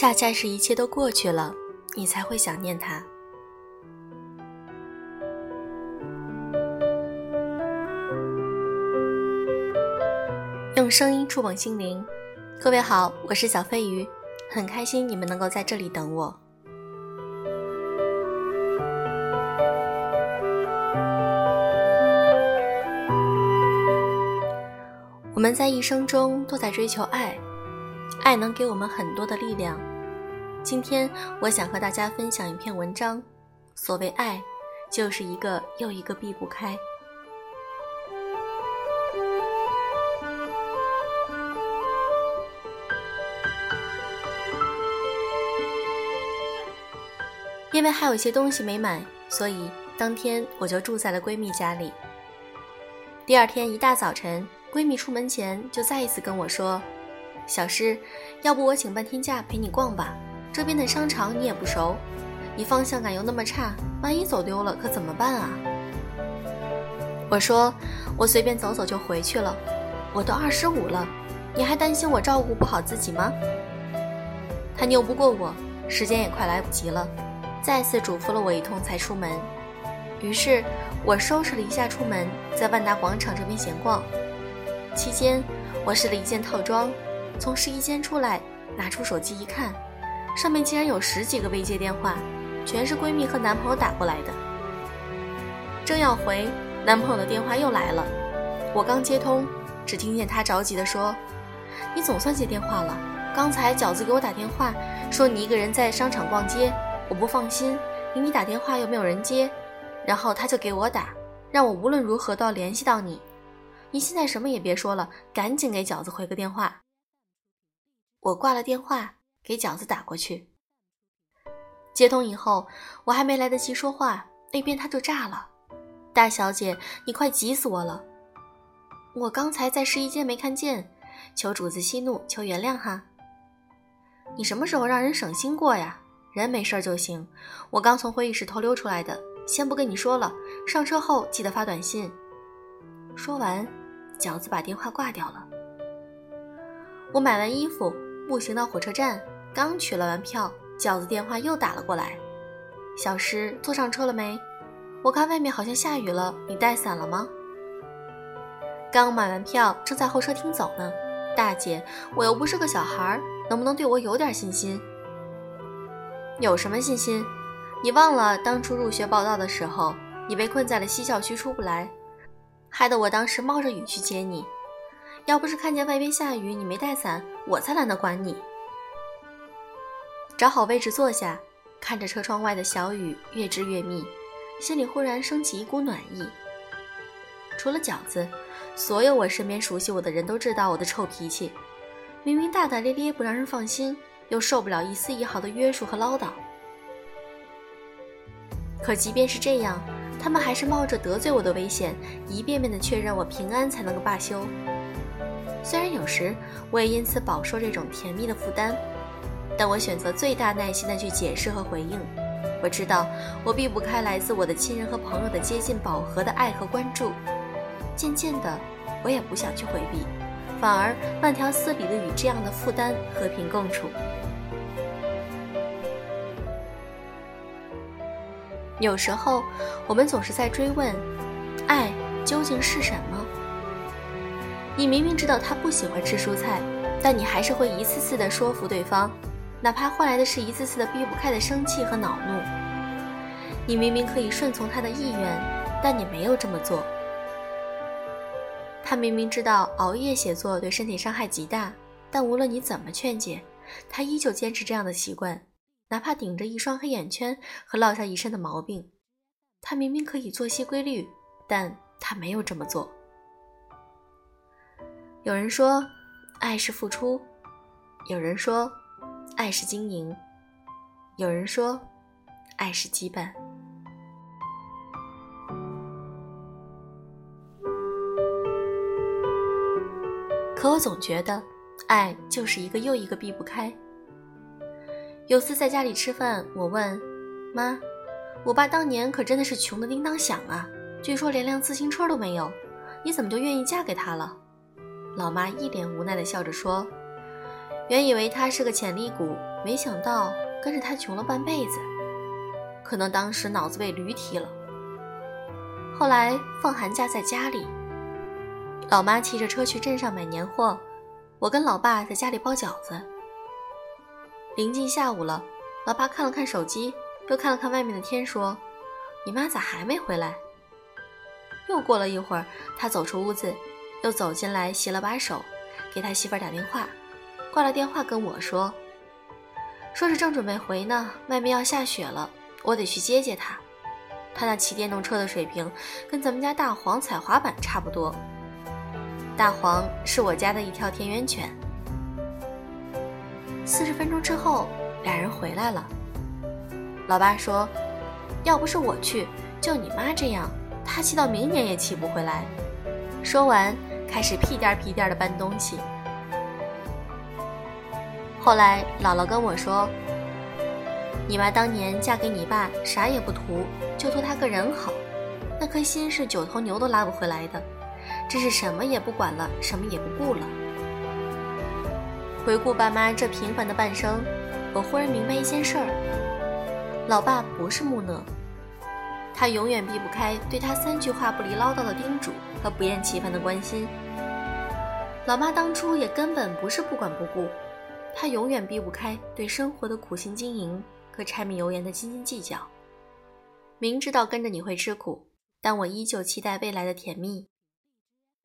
恰恰是一切都过去了，你才会想念他。用声音触碰心灵，各位好，我是小飞鱼，很开心你们能够在这里等我。我们在一生中都在追求爱，爱能给我们很多的力量。今天我想和大家分享一篇文章，所谓爱，就是一个又一个避不开。因为还有一些东西没买，所以当天我就住在了闺蜜家里。第二天一大早晨。闺蜜出门前就再一次跟我说：“小诗，要不我请半天假陪你逛吧？这边的商场你也不熟，你方向感又那么差，万一走丢了可怎么办啊？”我说：“我随便走走就回去了，我都二十五了，你还担心我照顾不好自己吗？”他拗不过我，时间也快来不及了，再次嘱咐了我一通才出门。于是我收拾了一下出门，在万达广场这边闲逛。期间，我试了一件套装，从试衣间出来，拿出手机一看，上面竟然有十几个未接电话，全是闺蜜和男朋友打过来的。正要回，男朋友的电话又来了，我刚接通，只听见他着急地说：“你总算接电话了，刚才饺子给我打电话，说你一个人在商场逛街，我不放心，给你打电话又没有人接，然后他就给我打，让我无论如何都要联系到你。”你现在什么也别说了，赶紧给饺子回个电话。我挂了电话，给饺子打过去。接通以后，我还没来得及说话，那边他就炸了：“大小姐，你快急死我了！我刚才在试衣间没看见，求主子息怒，求原谅哈。你什么时候让人省心过呀？人没事就行。我刚从会议室偷溜出来的，先不跟你说了，上车后记得发短信。”说完。饺子把电话挂掉了。我买完衣服，步行到火车站，刚取了完票，饺子电话又打了过来：“小诗，坐上车了没？我看外面好像下雨了，你带伞了吗？”刚买完票，正在候车厅走呢。大姐，我又不是个小孩，能不能对我有点信心？有什么信心？你忘了当初入学报道的时候，你被困在了西校区出不来。害得我当时冒着雨去接你，要不是看见外边下雨，你没带伞，我才懒得管你。找好位置坐下，看着车窗外的小雨越织越密，心里忽然升起一股暖意。除了饺子，所有我身边熟悉我的人都知道我的臭脾气，明明大大咧咧不让人放心，又受不了一丝一毫的约束和唠叨。可即便是这样。他们还是冒着得罪我的危险，一遍遍地确认我平安才能够罢休。虽然有时我也因此饱受这种甜蜜的负担，但我选择最大耐心的去解释和回应。我知道我避不开来自我的亲人和朋友的接近饱和的爱和关注。渐渐的，我也不想去回避，反而慢条斯理的与这样的负担和平共处。有时候，我们总是在追问，爱究竟是什么？你明明知道他不喜欢吃蔬菜，但你还是会一次次的说服对方，哪怕换来的是一次次的避不开的生气和恼怒。你明明可以顺从他的意愿，但你没有这么做。他明明知道熬夜写作对身体伤害极大，但无论你怎么劝解，他依旧坚持这样的习惯。哪怕顶着一双黑眼圈和落下一身的毛病，他明明可以作息规律，但他没有这么做。有人说，爱是付出；有人说，爱是经营；有人说，爱是羁绊。可我总觉得，爱就是一个又一个避不开。有次在家里吃饭，我问妈：“我爸当年可真的是穷的叮当响啊，据说连辆自行车都没有，你怎么就愿意嫁给他了？”老妈一脸无奈地笑着说：“原以为他是个潜力股，没想到跟着他穷了半辈子。可能当时脑子被驴踢了。后来放寒假在家里，老妈骑着车去镇上买年货，我跟老爸在家里包饺子。临近下午了，老爸看了看手机，又看了看外面的天，说：“你妈咋还没回来？”又过了一会儿，他走出屋子，又走进来洗了把手，给他媳妇儿打电话。挂了电话跟我说：“说是正准备回呢，外面要下雪了，我得去接接他。他那骑电动车的水平跟咱们家大黄踩滑板差不多。大黄是我家的一条田园犬。”四十分钟之后，俩人回来了。老爸说：“要不是我去，就你妈这样，他骑到明年也骑不回来。”说完，开始屁颠屁颠的搬东西。后来姥姥跟我说：“你妈当年嫁给你爸，啥也不图，就图他个人好，那颗心是九头牛都拉不回来的，真是什么也不管了，什么也不顾了。”回顾爸妈这平凡的半生，我忽然明白一件事儿：老爸不是木讷，他永远避不开对他三句话不离唠叨的叮嘱和不厌其烦的关心。老妈当初也根本不是不管不顾。他永远避不开对生活的苦心经营和柴米油盐的斤斤计较。明知道跟着你会吃苦，但我依旧期待未来的甜蜜。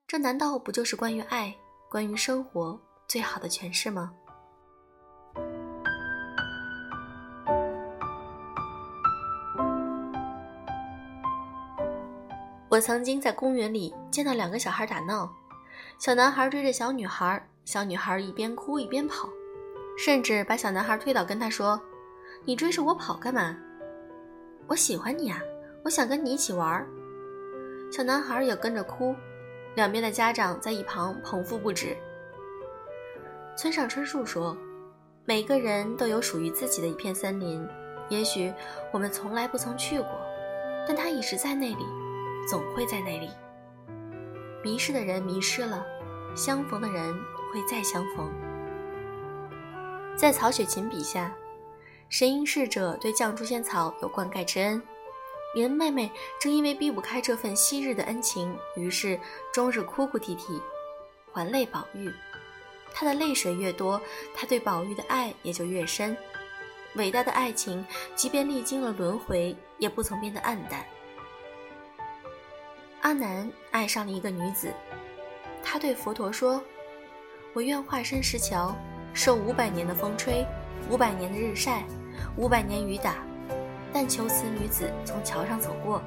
这难道不就是关于爱、关于生活最好的诠释吗？我曾经在公园里见到两个小孩打闹，小男孩追着小女孩，小女孩一边哭一边跑。甚至把小男孩推倒，跟他说：“你追着我跑干嘛？我喜欢你啊，我想跟你一起玩。”小男孩也跟着哭，两边的家长在一旁捧腹不止。村上春树说：“每个人都有属于自己的一片森林，也许我们从来不曾去过，但它一直在那里，总会在那里。迷失的人迷失了，相逢的人会再相逢。”在曹雪芹笔下，神瑛侍者对绛珠仙草有灌溉之恩，林妹妹正因为避不开这份昔日的恩情，于是终日哭哭啼啼，还泪宝玉。她的泪水越多，她对宝玉的爱也就越深。伟大的爱情，即便历经了轮回，也不曾变得黯淡。阿难爱上了一个女子，他对佛陀说：“我愿化身石桥。”受五百年的风吹，五百年的日晒，五百年雨打，但求此女子从桥上走过。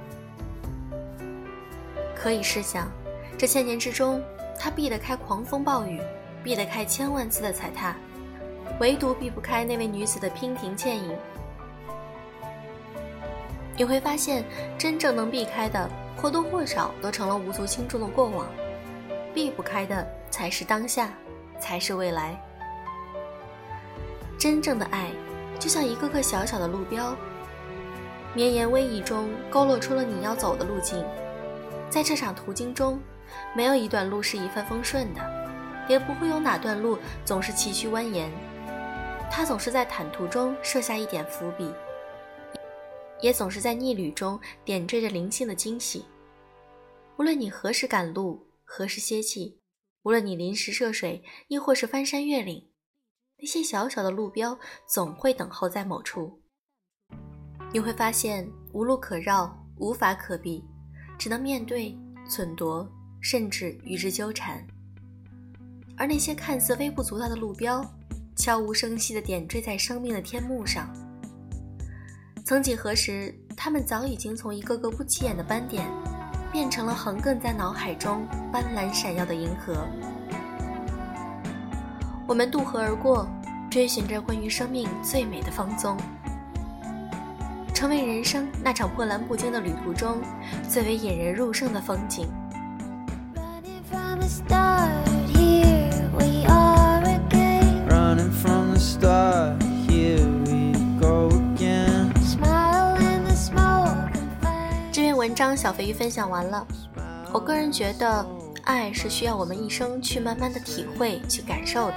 可以试想，这千年之中，他避得开狂风暴雨，避得开千万次的踩踏，唯独避不开那位女子的娉婷倩影。你会发现，真正能避开的，或多或少都成了无足轻重的过往；避不开的，才是当下，才是未来。真正的爱，就像一个个小小的路标，绵延逶迤中勾勒出了你要走的路径。在这场途经中，没有一段路是一帆风顺的，也不会有哪段路总是崎岖蜿蜒。它总是在坦途中设下一点伏笔，也总是在逆旅中点缀着灵性的惊喜。无论你何时赶路，何时歇气，无论你临时涉水，亦或是翻山越岭。那些小小的路标总会等候在某处，你会发现无路可绕，无法可避，只能面对、忖度，甚至与之纠缠。而那些看似微不足道的路标，悄无声息地点缀在生命的天幕上。曾几何时，他们早已经从一个个不起眼的斑点，变成了横亘在脑海中斑斓闪耀的银河。我们渡河而过，追寻着关于生命最美的芳踪，成为人生那场波澜不惊的旅途中最为引人入胜的风景。这篇文章小肥鱼分享完了，我个人觉得，爱是需要我们一生去慢慢的体会、去感受的。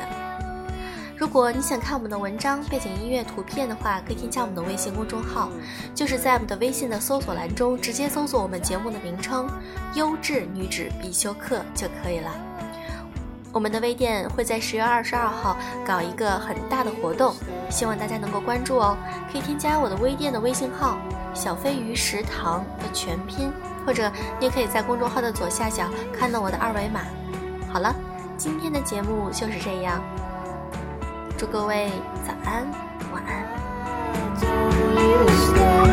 如果你想看我们的文章、背景音乐、图片的话，可以添加我们的微信公众号，就是在我们的微信的搜索栏中直接搜索我们节目的名称“优质女子必修课”就可以了。我们的微店会在十月二十二号搞一个很大的活动，希望大家能够关注哦。可以添加我的微店的微信号“小飞鱼食堂”的全拼，或者你也可以在公众号的左下角看到我的二维码。好了，今天的节目就是这样，祝各位早安，晚安。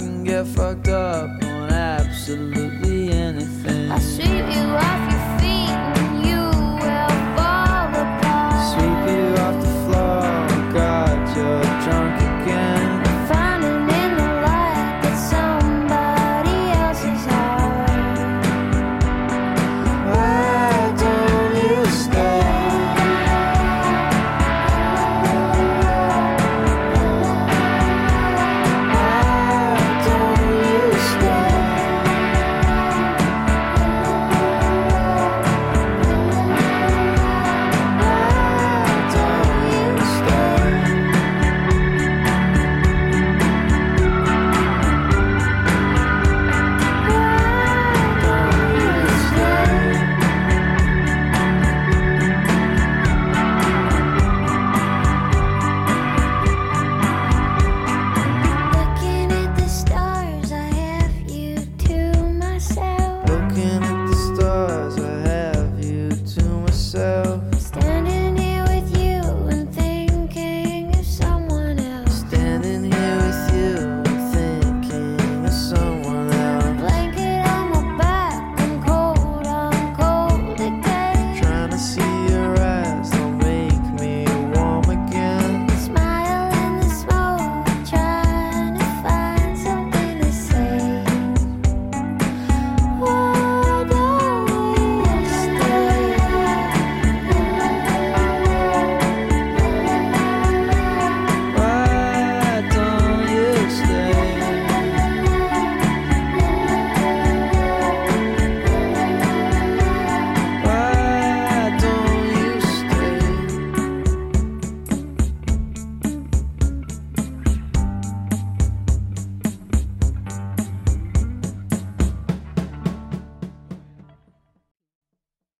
can get fucked up on absolutely anything. I'll sweep you off.